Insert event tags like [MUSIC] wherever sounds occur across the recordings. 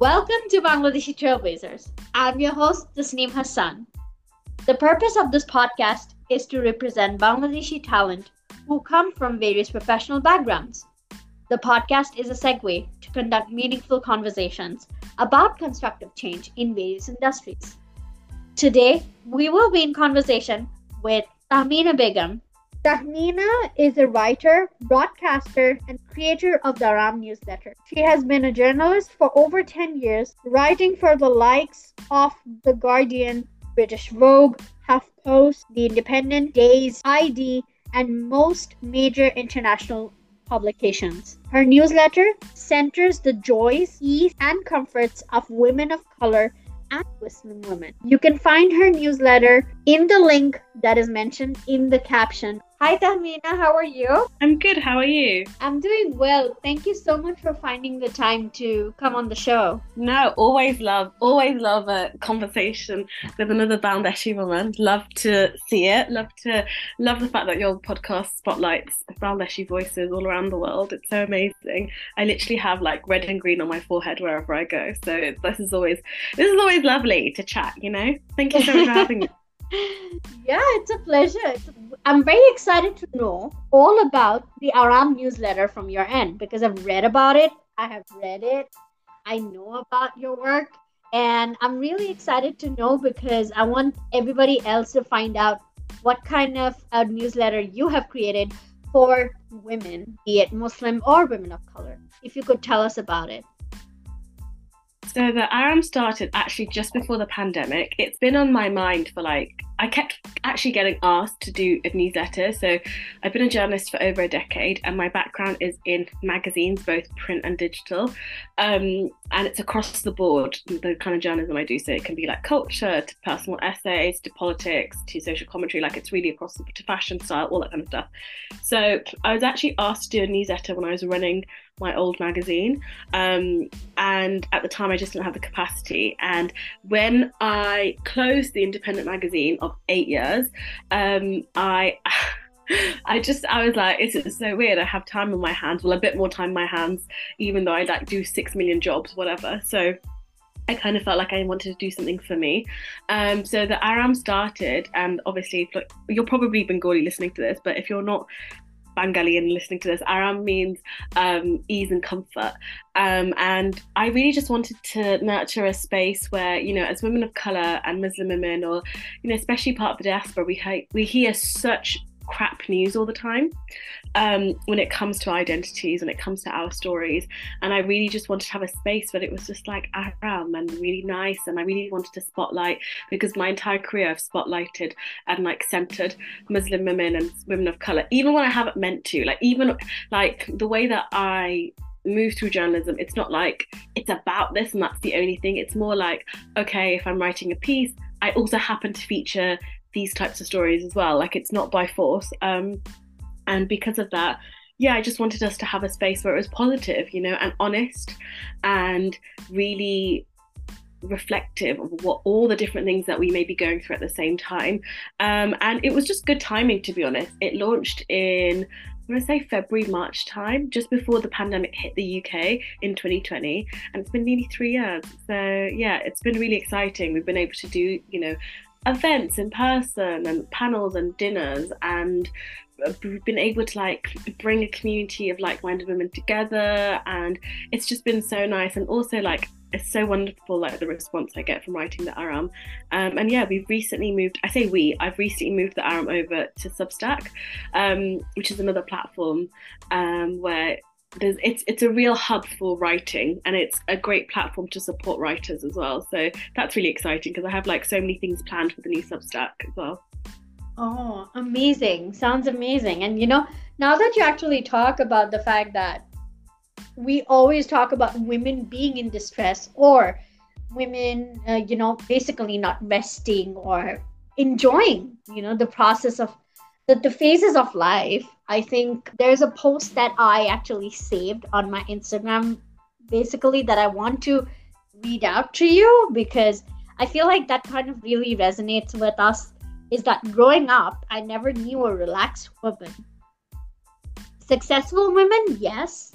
Welcome to Bangladeshi Trailblazers. I'm your host, Tasneem Hassan. The purpose of this podcast is to represent Bangladeshi talent who come from various professional backgrounds. The podcast is a segue to conduct meaningful conversations about constructive change in various industries. Today, we will be in conversation with Tahmeena Begum. Tahmeena is a writer, broadcaster, and creator of the Aram newsletter. She has been a journalist for over 10 years, writing for the likes of The Guardian, British Vogue, HuffPost, The Independent, Dazed, ID, and most major international publications. Her newsletter centers the joys, ease, and comforts of women of color and Muslim women. You can find her newsletter in the link that is mentioned in the caption. Hi Tahmeena, how are you? I'm good. How are you? I'm doing well. Thank you so much for finding the time to come on the show. No, always love, always love a conversation with another Bangladeshi woman. Love to see it. Love to love the fact that your podcast spotlights Bangladeshi voices all around the world. It's so amazing. I literally have like red and green on my forehead wherever I go. So this is always this is always lovely to chat. You know. Thank you so much for [LAUGHS] having me. Yeah, it's a pleasure. I'm very excited to know all about the Aram newsletter from your end because I've read about it. I have read it. I know about your work. And I'm really excited to know because I want everybody else to find out what kind of a newsletter you have created for women, be it Muslim or women of color. If you could tell us about it. So the Aram started actually just before the pandemic. It's been on my mind for like I kept actually getting asked to do a newsletter. So I've been a journalist for over a decade, and my background is in magazines, both print and digital. Um, and it's across the board the kind of journalism I do. So it can be like culture to personal essays to politics to social commentary. Like it's really across the to fashion style, all that kind of stuff. So I was actually asked to do a newsletter when I was running my old magazine. Um, and at the time, I just didn't have the capacity. And when I closed the independent magazine of eight years, um, I. [LAUGHS] I just I was like, it's, so weird. I have time on my hands, well, a bit more time on my hands, even though I like do six million jobs, whatever. So I kind of felt like I wanted to do something for me. Um, so the Aram started, and obviously, you're probably Bengali listening to this, but if you're not Bengali and listening to this, Aram means um, ease and comfort. Um, and I really just wanted to nurture a space where, you know, as women of color and Muslim women, or, you know, especially part of the diaspora, we, we hear such crap news all the time um, when it comes to identities, when it comes to our stories. And I really just wanted to have a space where it was just like Aram and really nice. And I really wanted to spotlight because my entire career I've spotlighted and like centered Muslim women and women of color, even when I haven't meant to. Like, even like the way that I move through journalism, it's not like it's about this and that's the only thing. It's more like, okay, if I'm writing a piece, I also happen to feature these types of stories as well. Like it's not by force. Um, and because of that, yeah, I just wanted us to have a space where it was positive, you know, and honest and really reflective of what all the different things that we may be going through at the same time. Um, and it was just good timing, to be honest. It launched in going to say February, March time, just before the pandemic hit the UK in 2020. And it's been nearly three years. So, yeah, it's been really exciting. We've been able to do, you know, events in person and panels and dinners and we've been able to like bring a community of like-minded women together and it's just been so nice and also like it's so wonderful like the response I get from writing the Aram um, and yeah we've recently moved I say we I've recently moved the Aram over to Substack um, which is another platform um, where there's it's it's a real hub for writing and it's a great platform to support writers as well. So that's really exciting because i have like so many things planned for the new substack as well. Oh amazing. Sounds amazing. And you know now that you actually talk about the fact that we always talk about women being in distress or women uh, you know basically not resting or enjoying you know the process of the, the phases of life i think there's a post that i actually saved on my instagram basically that i want to read out to you because i feel like that kind of really resonates with us is that growing up i never knew a relaxed woman. Successful women yes.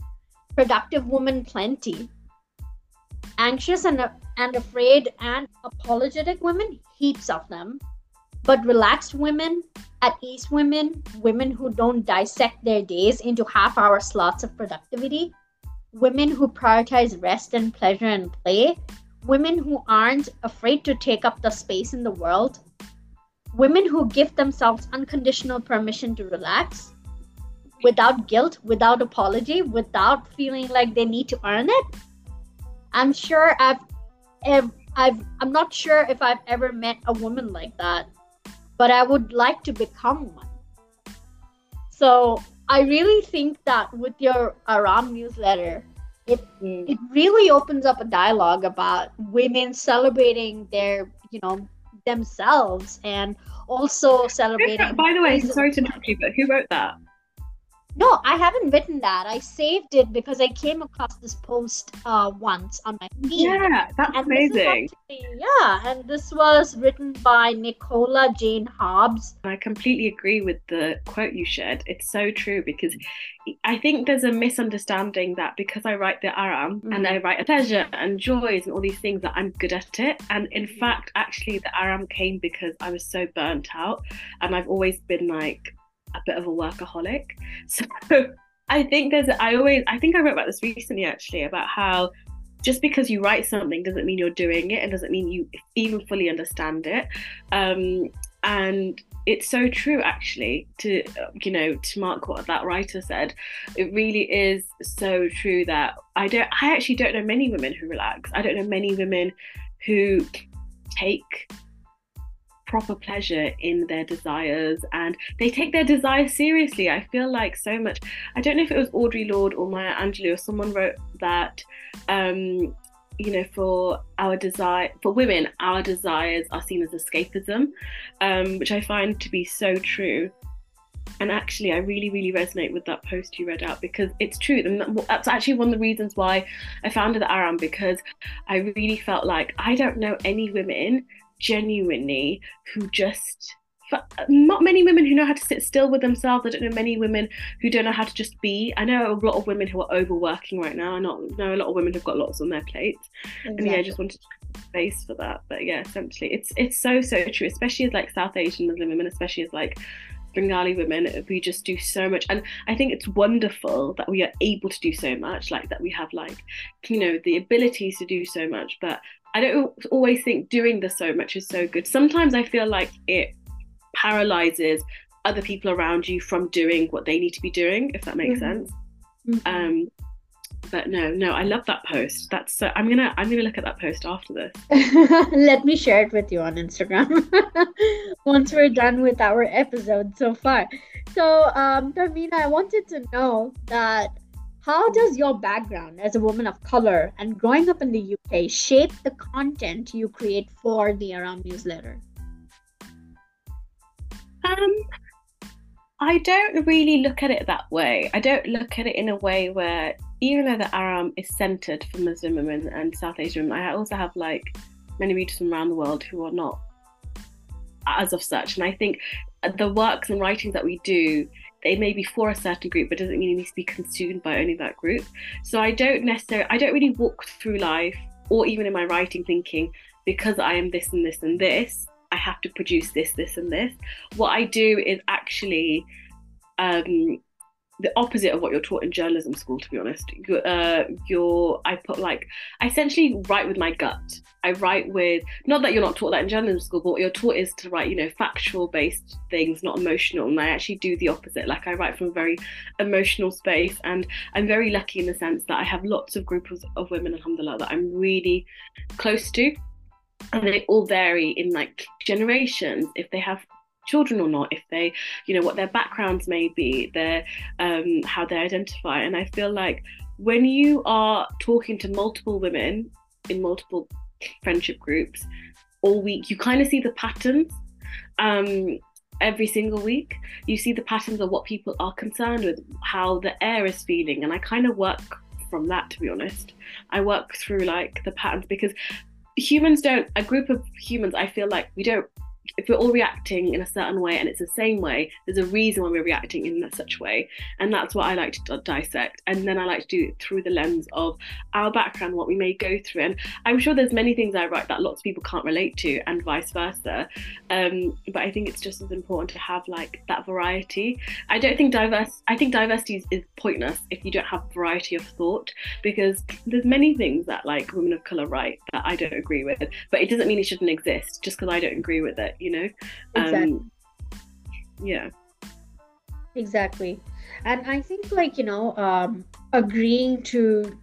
Productive women plenty. Anxious and, and afraid and apologetic women, heaps of them. But relaxed women, at ease women, women who don't dissect their days into half hour slots of productivity, women who prioritize rest and pleasure and play, women who aren't afraid to take up the space in the world, women who give themselves unconditional permission to relax without guilt, without apology, without feeling like they need to earn it. I'm sure I've, I've, I've I'm not sure if I've ever met a woman like that but I would like to become one. So I really think that with your Aram newsletter, it mm. it really opens up a dialogue about women celebrating their you know themselves and also celebrating. By the way, sorry to interrupt you, but who wrote that? No, I haven't written that. I saved it because I came across this post uh, once on my feed. Yeah, that's and amazing. Actually, yeah, and this was written by Nicola Jane Hobbs. I completely agree with the quote you shared. It's so true because I think there's a misunderstanding that because I write the Aram mm-hmm. and I write a pleasure and joys and all these things that I'm good at it. And in fact, actually, the Aram came because I was so burnt out and I've always been like, a bit of a workaholic. [LAUGHS] So I think there's, I always, I think I wrote about this recently actually about how just because you write something doesn't mean you're doing it and doesn't mean you even fully understand it. Um, and it's so true actually to you know to mark what that writer said it really is so true that i don't i actually don't know many women who relax i don't know many women who take proper pleasure in their desires and they take their desires seriously. I feel like so much. I don't know if it was Audre Lorde or Maya Angelou or someone wrote that. Um, you know, for our desire, for women, our desires are seen as escapism, um, which I find to be so true. And actually, I really, really resonate with that post you read out because it's true. And that's actually one of the reasons why I founded the Aram because I really felt like I don't know any women genuinely who just not many women who know how to sit still with themselves. I don't know many women who don't know how to just be. I know a lot of women who are overworking right now. I know a lot of women who've got lots on their plates. Exactly. And yeah, I just wanted space for that. But yeah, essentially, it's it's so so true, especially as like South Asian Muslim women, especially as like Bengali women, we just do so much. And I think it's wonderful that we are able to do so much, like that we have like, you know, the abilities to do so much. But I don't always think doing the so much is so good. Sometimes I feel like it paralyzes other people around you from doing what they need to be doing, if that makes mm-hmm. sense. Mm-hmm. Um, but no, no, I love that post. That's so. I'm gonna, I'm gonna look at that post after this. [LAUGHS] Let me share it with you on Instagram [LAUGHS] once we're done with our episode so far. So, um, I wanted to know that how does your background as a woman of color and growing up in the UK shape the content you create for the Aram newsletter? Um, I don't really look at it that way. I don't look at it in a way where, even though the Aram is centered for Muslim women and South Asian women, I also have like many readers from around the world who are not as of such. And I think the works and writings that we do they may be for a certain group, but doesn't mean it needs to be consumed by only that group. So I don't necessarily, I don't really walk through life or even in my writing thinking, because I am this and this and this, I have to produce this, this and this. What I do is actually um, the opposite of what you're taught in journalism school to be honest. You're, uh, you're i put like i essentially write with my gut. I write with not that you're not taught that in journalism school but what you're taught is to write you know factual based things not emotional and i actually do the opposite. Like i write from a very emotional space and i'm very lucky in the sense that i have lots of groups of women alhamdulillah that i'm really close to and they all vary in like generations. If they have children or not, if they, you know, what their backgrounds may be, their um, how they identify. And I feel like when you are talking to multiple women in multiple friendship groups all week, you kind of see the patterns. Um, every single week you see the patterns of what people are concerned with how the air is feeling and i kind of work from that to be honest i work through like the patterns because humans don't a group of humans i feel like we don't if we're all reacting in a certain way and it's the same way, there's a reason why we're reacting in such a way. And that's what I like to dissect. And then I like to do it through the lens of our background, what we may go through. And I'm sure there's many things I write that lots of people can't relate to and vice versa. Um, but I think it's just as important to have like that variety. I don't think diverse, I think diversity is, is pointless if you don't have variety of thought because there's many things that like women of color write that I don't agree with, but it doesn't mean it shouldn't exist just because I don't agree with it, you know? Exactly. Um, yeah. Exactly. And I think, like, you know, um, agreeing to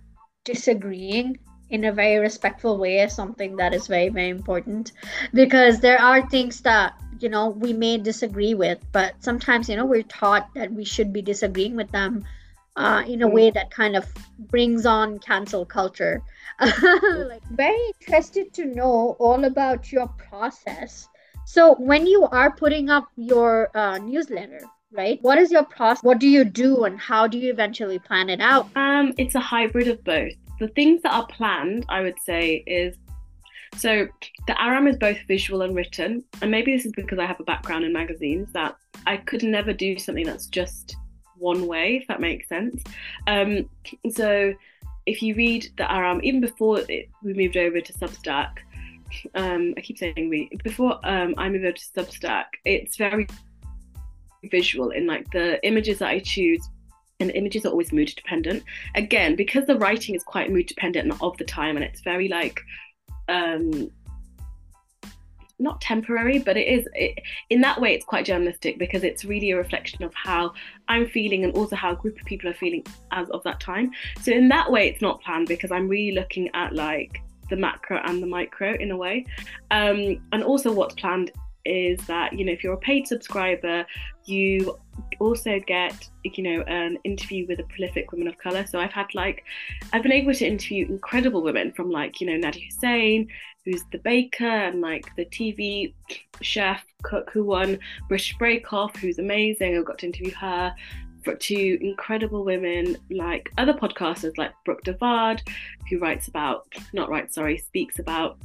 disagreeing in a very respectful way is something that is very, very important because there are things that, you know, we may disagree with, but sometimes, you know, we're taught that we should be disagreeing with them uh, in a way that kind of brings on cancel culture. [LAUGHS] like, very interested to know all about your process. So, when you are putting up your uh, newsletter, right? What is your process? What do you do, and how do you eventually plan it out? Um, it's a hybrid of both. The things that are planned, I would say, is so the Aram is both visual and written, and maybe this is because I have a background in magazines that I could never do something that's just one way, if that makes sense. Um, so if you read the Aram, even before it, we moved over to Substack, um, I keep saying we, before um, I moved over to Substack, it's very visual in like the images that I choose and the images are always mood dependent. Again, because the writing is quite mood dependent of the time and it's very like um not temporary, but it is it, in that way it's quite journalistic because it's really a reflection of how I'm feeling and also how a group of people are feeling as of that time. So in that way, it's not planned because I'm really looking at like the macro and the micro in a way, um, and also what's planned is that you know if you're a paid subscriber you also get you know an interview with a prolific woman of color so i've had like i've been able to interview incredible women from like you know Nadiya Hussain who's the baker and like the TV chef cook who won British Bake Off, who's amazing. I got to interview her. To incredible women like other podcasters like Brooke Devard, who writes about, not writes, sorry, speaks about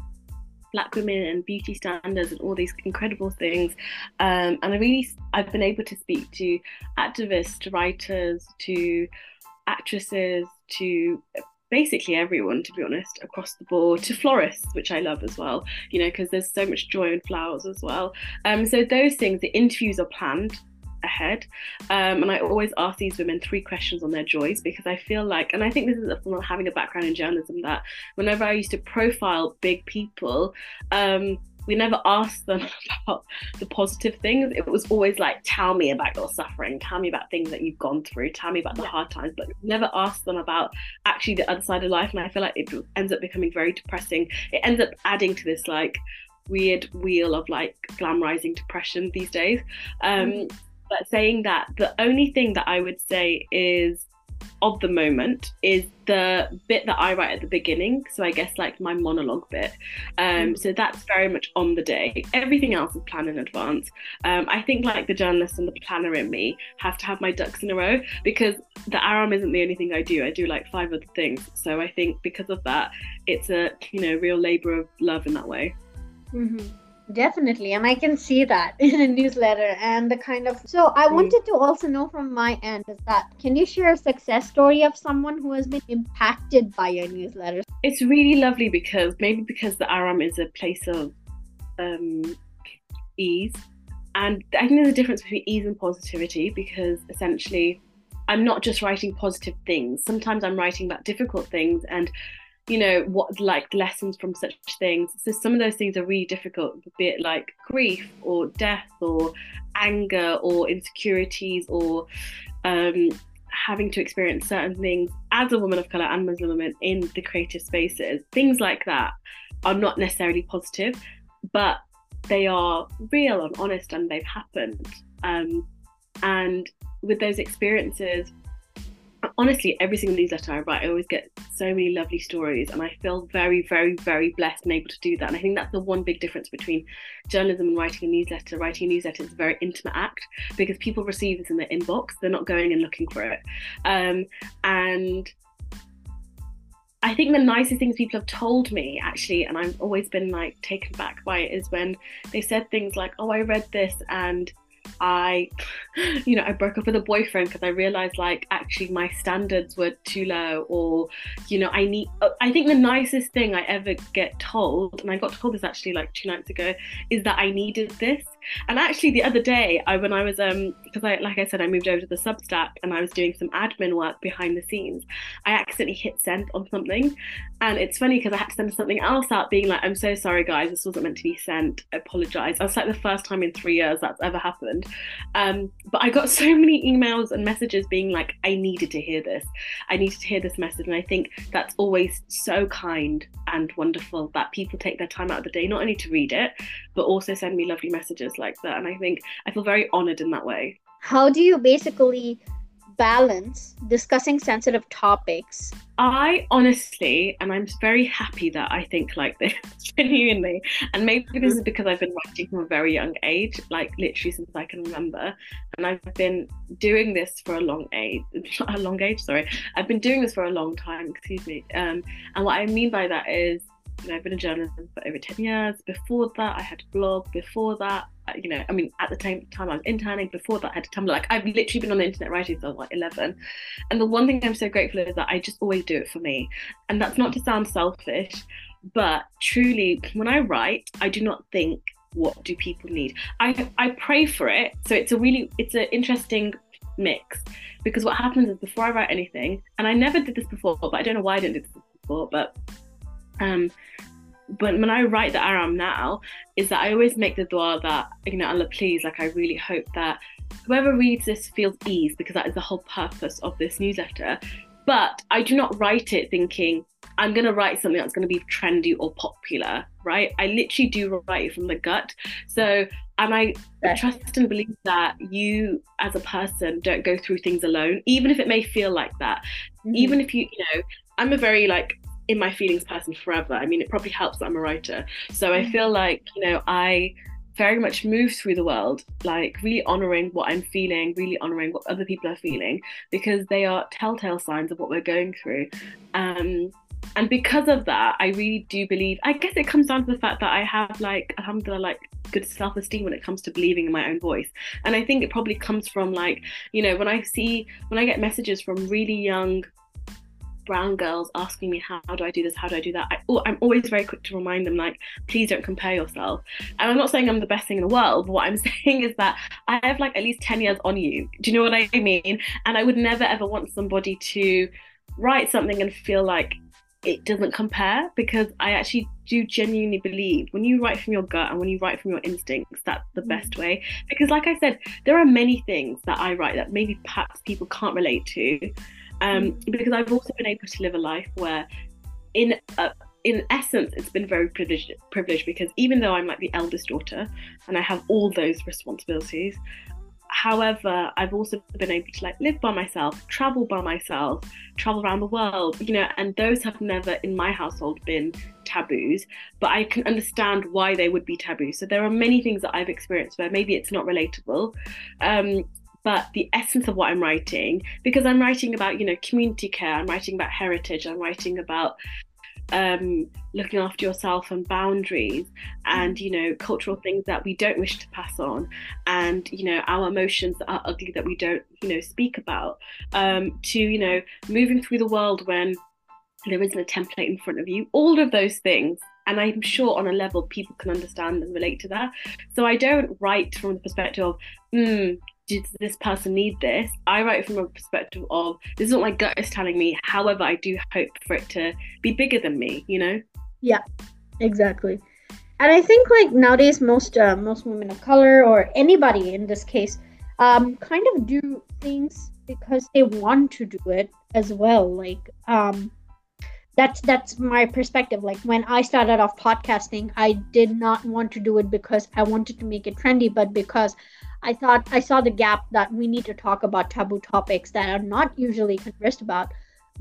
black women and beauty standards and all these incredible things um, and i really i've been able to speak to activists to writers to actresses to basically everyone, to be honest, across the board, to florists, which I love as well, you know, because there's so much joy in flowers as well. Um, so those things, the interviews are planned ahead. Um, and I always ask these women three questions on their joys because I feel like, and I think this is from having a background in journalism, that whenever I used to profile big people, um, we never asked them [LAUGHS] about the positive things. It was always like, tell me about your suffering, tell me about things that you've gone through, tell me about the hard times, but never asked them about actually the other side of life. And I feel like it ends up becoming very depressing. It ends up adding to this like weird wheel of like glamorizing depression these days. Um, mm-hmm. But saying that, the only thing that I would say is of the moment is the bit that I write at the beginning. So I guess like my monologue bit. Um, mm. So that's very much on the day. Everything else is planned in advance. Um, I think like the journalist and the planner in me have to have my ducks in a row because the Aram isn't the only thing I do. I do like five other things. So I think because of that, it's a you know real labor of love in that way. Mm-hmm. Definitely, and I can see that [LAUGHS] in a newsletter and the kind of. So, I wanted to also know from my end is that can you share a success story of someone who has been impacted by your newsletter? It's really lovely because maybe because the Aram is a place of um, ease, and I think there's a difference between ease and positivity because essentially I'm not just writing positive things. Sometimes I'm writing about difficult things and you know what like lessons from such things. So some of those things are really difficult be it like grief or death or anger or insecurities or um, having to experience certain things as a woman of color and muslim woman in the creative spaces. Things like that are not necessarily positive but they are real and honest and they've happened. Um, and with those experiences honestly, every single newsletter I write, I always get so many lovely stories, and I feel very, very, very blessed and able to do that. And I think that's the one big difference between journalism and writing a newsletter. Writing a newsletter is a very intimate act because people receive this in their inbox; they're not going and looking for it. Um, and I think the nicest things people have told me actually, and I've always been like taken back by it, is when they said things like, "Oh, I read this and." I, you know, I broke up with a boyfriend because I realized like actually my standards were too low, or, you know, I need. Uh, I think the nicest thing I ever get told, and I got to told this actually like two nights ago, is that I needed this. And actually, the other day, I when I was um because I like I said, I moved over to the Substack and I was doing some admin work behind the scenes. I accidentally hit send on something, and it's funny because I had to send something else out, being like, "I'm so sorry, guys, this wasn't meant to be sent. I apologize." It's like the first time in three years that's ever happened. Um, but I got [LAUGHS] so many emails and messages being like, "I needed to hear this. I needed to hear this message," and I think that's always so kind and wonderful that people take their time out of the day not only to read it, but also send me lovely messages like that. And I think I feel very honored in that way. How do you basically balance discussing sensitive topics? I honestly, and I'm very happy that I think like this [LAUGHS] genuinely, and maybe this is because I've been writing from a very young age, like literally since I can remember, and I've been doing this for a long age, [LAUGHS] a long age, sorry, I've been doing this for a long time, excuse me, um, and what I mean by that is you know, I've been a journalist for over 10 years. Before that, I had a blog. Before that, you know, I mean, at the time, time I was interning. Before that, I had a Tumblr. Like, I've literally been on the internet writing since I was like 11. And the one thing I'm so grateful is that I just always do it for me. And that's not to sound selfish, but truly, when I write, I do not think, what do people need? I, I pray for it. So it's a really, it's an interesting mix because what happens is before I write anything, and I never did this before, but I don't know why I didn't do this before, but um, but when I write the Aram now, is that I always make the dua that, you know, Allah, please, like, I really hope that whoever reads this feels ease because that is the whole purpose of this newsletter. But I do not write it thinking, I'm going to write something that's going to be trendy or popular, right? I literally do write it from the gut. So, and I trust and believe that you as a person don't go through things alone, even if it may feel like that. Mm-hmm. Even if you, you know, I'm a very like in my feelings person forever. I mean, it probably helps that I'm a writer. So I feel like, you know, I very much move through the world, like really honoring what I'm feeling, really honoring what other people are feeling, because they are telltale signs of what we're going through. Um, and because of that, I really do believe, I guess it comes down to the fact that I have like, alhamdulillah, like good self-esteem when it comes to believing in my own voice. And I think it probably comes from like, you know, when I see, when I get messages from really young brown girls asking me how do I do this, how do I do that, I, oh, I'm always very quick to remind them like, please don't compare yourself. And I'm not saying I'm the best thing in the world, but what I'm [LAUGHS] saying is that I have like at least 10 years on you. Do you know what I mean? And I would never ever want somebody to write something and feel like it doesn't compare because I actually do genuinely believe when you write from your gut and when you write from your instincts, that's the mm. best way. Because, like I said, there are many things that I write that maybe perhaps people can't relate to um, because I've also been able to live a life where, in uh, in essence, it's been very privileged, privileged because even though I'm like the eldest daughter and I have all those responsibilities, however, I've also been able to like live by myself, travel by myself, travel around the world, you know, and those have never in my household been taboos, but I can understand why they would be taboo. So there are many things that I've experienced where maybe it's not relatable. Um, but the essence of what I'm writing, because I'm writing about, you know, community care, I'm writing about heritage, I'm writing about um, looking after yourself and boundaries and you know cultural things that we don't wish to pass on and you know our emotions that are ugly that we don't you know speak about um, to you know moving through the world when there isn't a template in front of you all of those things. And i'm sure on a level people can understand and relate to that. So i don't write from the perspective of mm, does this person need this? I write from a perspective of this is what my gut is telling me. However, I do hope for it to be bigger than me, you know? Yeah, exactly. And I think like nowadays most uh, most women of color or anybody in this case um, kind of do things because they want to do it as well. Like um, that's that's my perspective. Like when I started off podcasting, I did not want to do it because I wanted to make it trendy, but because I thought I saw the gap that we need to talk about taboo topics that are not usually conversed about,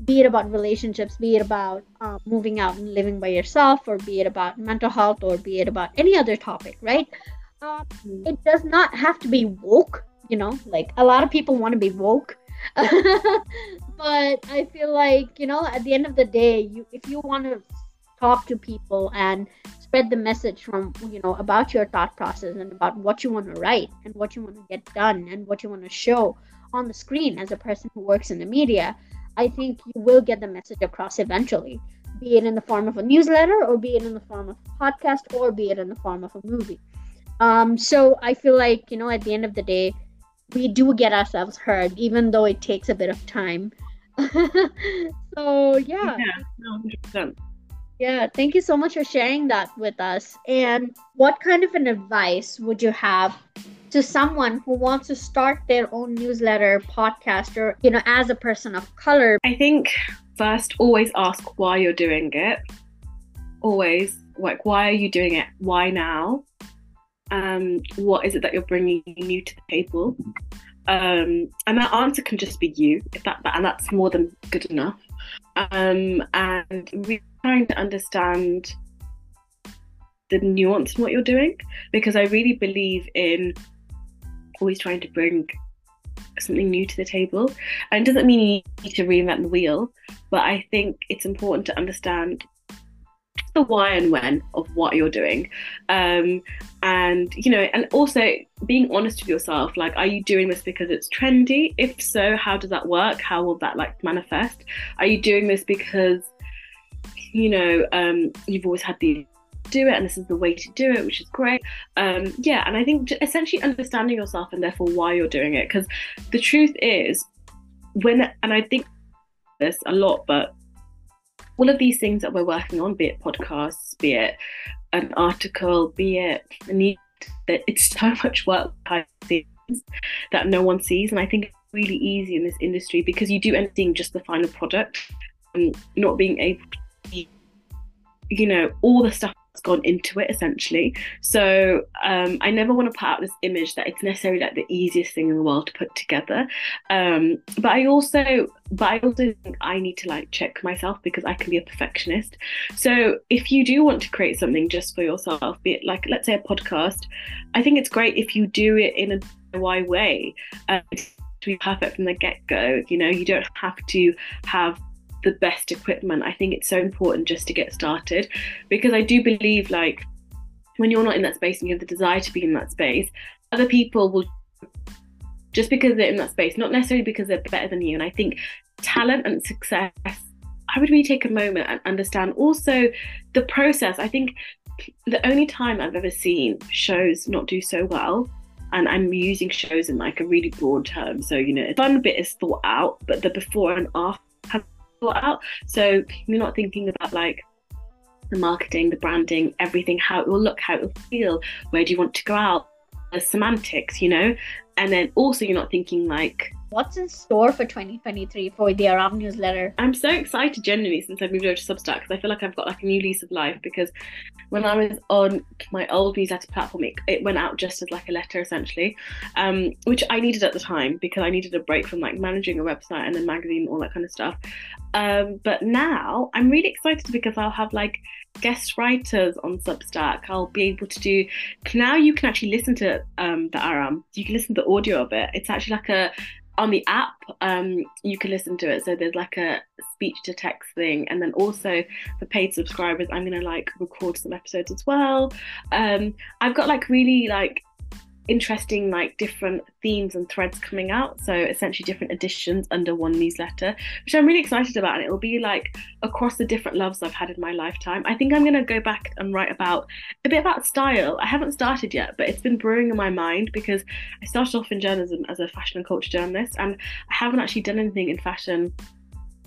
be it about relationships, be it about uh, moving out and living by yourself, or be it about mental health, or be it about any other topic, right? Uh, it does not have to be woke, you know, like a lot of people want to be woke. [LAUGHS] but I feel like, you know, at the end of the day, you if you want to talk to people and spread the message from, you know, about your thought process and about what you want to write and what you want to get done and what you want to show on the screen as a person who works in the media, I think you will get the message across eventually, be it in the form of a newsletter or be it in the form of a podcast or be it in the form of a movie. Um, so I feel like, you know, at the end of the day, we do get ourselves heard, even though it takes a bit of time. [LAUGHS] so yeah. Yeah, no, 100%. Yeah, thank you so much for sharing that with us. And what kind of an advice would you have to someone who wants to start their own newsletter, podcast, or you know, as a person of color? I think first always ask why you're doing it. Always like why are you doing it? Why now? Um, what is it that you're bringing new to the table? Um, and that answer can just be you, if that, and that's more than good enough. Um, and really trying to understand the nuance in what you're doing, because I really believe in always trying to bring something new to the table. And it doesn't mean you need to reinvent the wheel, but I think it's important to understand the why and when of what you're doing. Um, and you know and also being honest with yourself like are you doing this because it's trendy? If so how does that work? How will that like manifest? Are you doing this because you know um, you've always had the do it and this is the way to do it which is great um, yeah and i think essentially understanding yourself and therefore why you're doing it because the truth is when and i think this a lot but all of these things that we're working on, be it podcasts, be it an article, be it need that it's [LAUGHS] so much work that no one sees. And I think it's really easy in this industry because you do anything just the final product and not being able to you know, all the stuff that's gone into it essentially. So um, I never want to put out this image that it's necessarily like the easiest thing in the world to put together. Um, but I also, but I also think I need to like check myself because I can be a perfectionist. So if you do want to create something just for yourself, be it like let's say a podcast, I think it's great if you do it in a DIY way. Uh, to be perfect from the get go. You know, you don't have to have the best equipment. I think it's so important just to get started because I do believe like when you're not in that space and you have the desire to be in that space, other people will just because they're in that space, not necessarily because they're better than you. And I think talent and success, I would really take a moment and understand also the process. I think the only time I've ever seen shows not do so well and I'm using shows in like a really broad term. So, you know, the fun bit is thought out, but the before and after thought out. So you're not thinking about like the marketing, the branding, everything, how it will look, how it will feel, where do you want to go out, the semantics, you know? And then also you're not thinking like What's in store for 2023 for the Aram newsletter? I'm so excited genuinely since I've moved over to Substack because I feel like I've got like a new lease of life because when I was on my old newsletter platform, it, it went out just as like a letter essentially, um, which I needed at the time because I needed a break from like managing a website and a magazine, and all that kind of stuff. Um, but now I'm really excited because I'll have like guest writers on Substack. I'll be able to do now. You can actually listen to um, the Aram. You can listen to the audio of it. It's actually like a on the app, um, you can listen to it. So there's like a speech to text thing, and then also for paid subscribers, I'm gonna like record some episodes as well. Um, I've got like really like interesting like different themes and threads coming out. So essentially different editions under one newsletter which i'm really excited about and it'll be like across the different loves i've had in my lifetime. I think i'm going to go back and write about a bit about style. I haven't started yet but it's been brewing in my mind because i started off in journalism as a fashion and culture journalist and i haven't actually done anything in fashion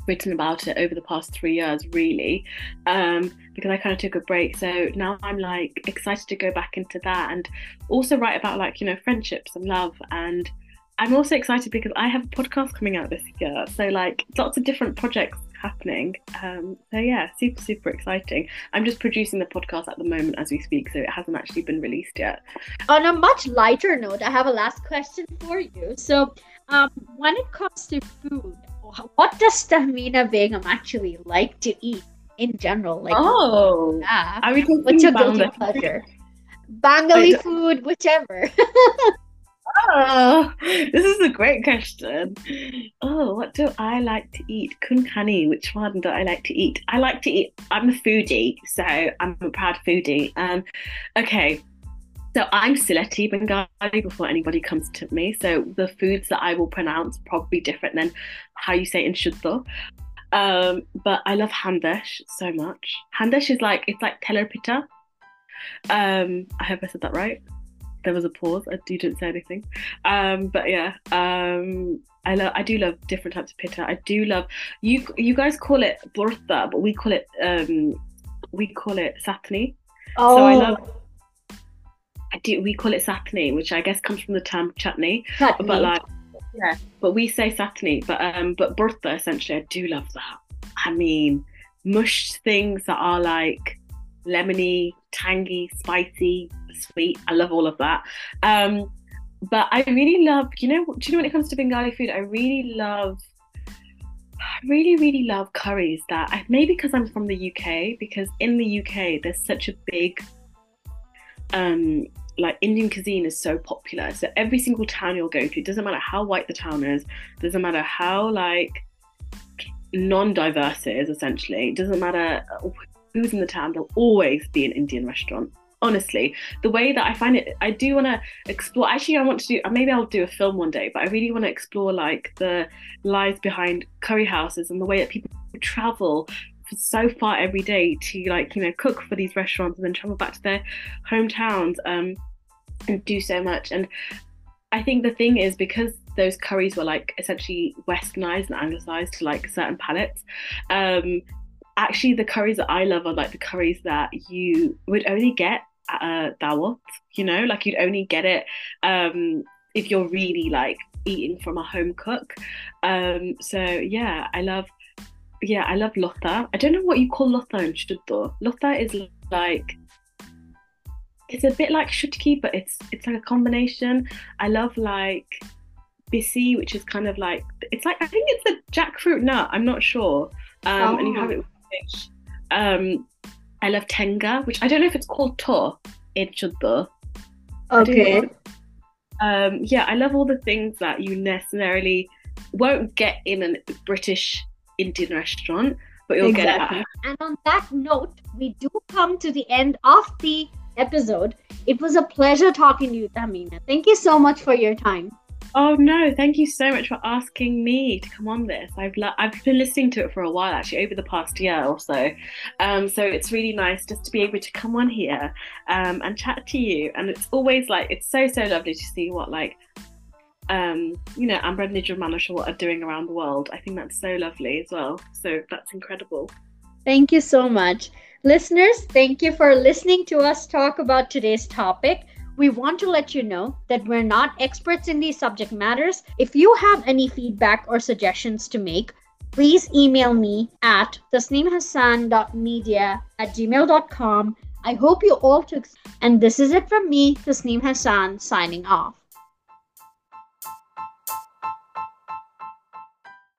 written about it over the past three years, really, um, because I kind of took a break. So now I'm like excited to go back into that and also write about like, you know, friendships and love. And I'm also excited because I have a podcast coming out this year. So, like, lots of different projects happening. Um, so, yeah, super, super exciting. I'm just producing the podcast at the moment as we speak, so it hasn't actually been released yet. On a much lighter note, I have a last question for you. So, um, when it comes to food, what does Tahmeena Begum actually like to eat in general? Like, oh, yeah. Are we What's your guilty pleasure? Bengali food, whichever. Oh, this is a great question. Oh, what do I like to eat? Kunkani, which one do I like to eat? I like to eat, I'm a foodie, so I'm a proud foodie. Um, okay, so I'm Sylheti Bengali before anybody comes to me. So the foods that I will pronounce probably different than how you say in Shuddha. Um, but I love handesh so much. Handesh is like it's like telerpita. Um, I hope I said that right there was a pause. I you didn't say anything. Um, but yeah, um, I love. I do love different types of pita. I do love you. You guys call it burta, but we call it um, we call it satni. Oh. So I love. I do. We call it satni, which I guess comes from the term chutney. Chutney. But like, yeah. But we say satni. But um, but burta essentially, I do love that. I mean, mushed things that are like lemony, tangy, spicy, sweet. I love all of that. Um, but I really love, you know, do you know when it comes to Bengali food, I really love, I really, really love curries that I, maybe because I'm from the UK, because in the UK, there's such a big, um, like Indian cuisine is so popular. So every single town you'll go to, it doesn't matter how white the town is, doesn't matter how like non-diverse it is essentially, it doesn't matter who's in the town, there'll always be an Indian restaurant. Honestly, the way that I find it, I do want to explore. Actually, I want to do. Maybe I'll do a film one day, but I really want to explore like the lies behind curry houses and the way that people travel so far every day to like you know cook for these restaurants and then travel back to their hometowns um, and do so much. And I think the thing is because those curries were like essentially westernized and anglicized to like certain palates. Um, actually the curries that I love are like the curries that you would only get at a dawat, you know, like you'd only get it um, if you're really like eating from a home cook. Um, so yeah, I love yeah, I love lotha. I don't know what you call lotha in Shuddha. Lotha is like it's a bit like shutki, but it's it's like a combination. I love like bisi, which is kind of like it's like I think it's a jackfruit nut. I'm not sure. Um, oh. And you have it which um, I love Tenga, which I don't know if it's called To in Shuddha. Okay. Um, yeah, I love all the things that you necessarily won't get in a British Indian restaurant, but you'll exactly. get it. And on that note, we do come to the end of the episode. It was a pleasure talking to you, Tahmeena. Thank you so much for your time. Oh no, thank you so much for asking me to come on this. I've lo- I've been listening to it for a while actually over the past year or so. Um, so it's really nice just to be able to come on here um, and chat to you. And it's always like it's so so lovely to see what like um, you know Amber and Nidra Manashal are doing around the world. I think that's so lovely as well. So that's incredible. Thank you so much. Listeners, thank you for listening to us talk about today's topic we want to let you know that we're not experts in these subject matters. If you have any feedback or suggestions to make, please email me at tasneemhassan.media at gmail.com. I hope you all took, and this is it from me, Tasneem Hassan, signing off.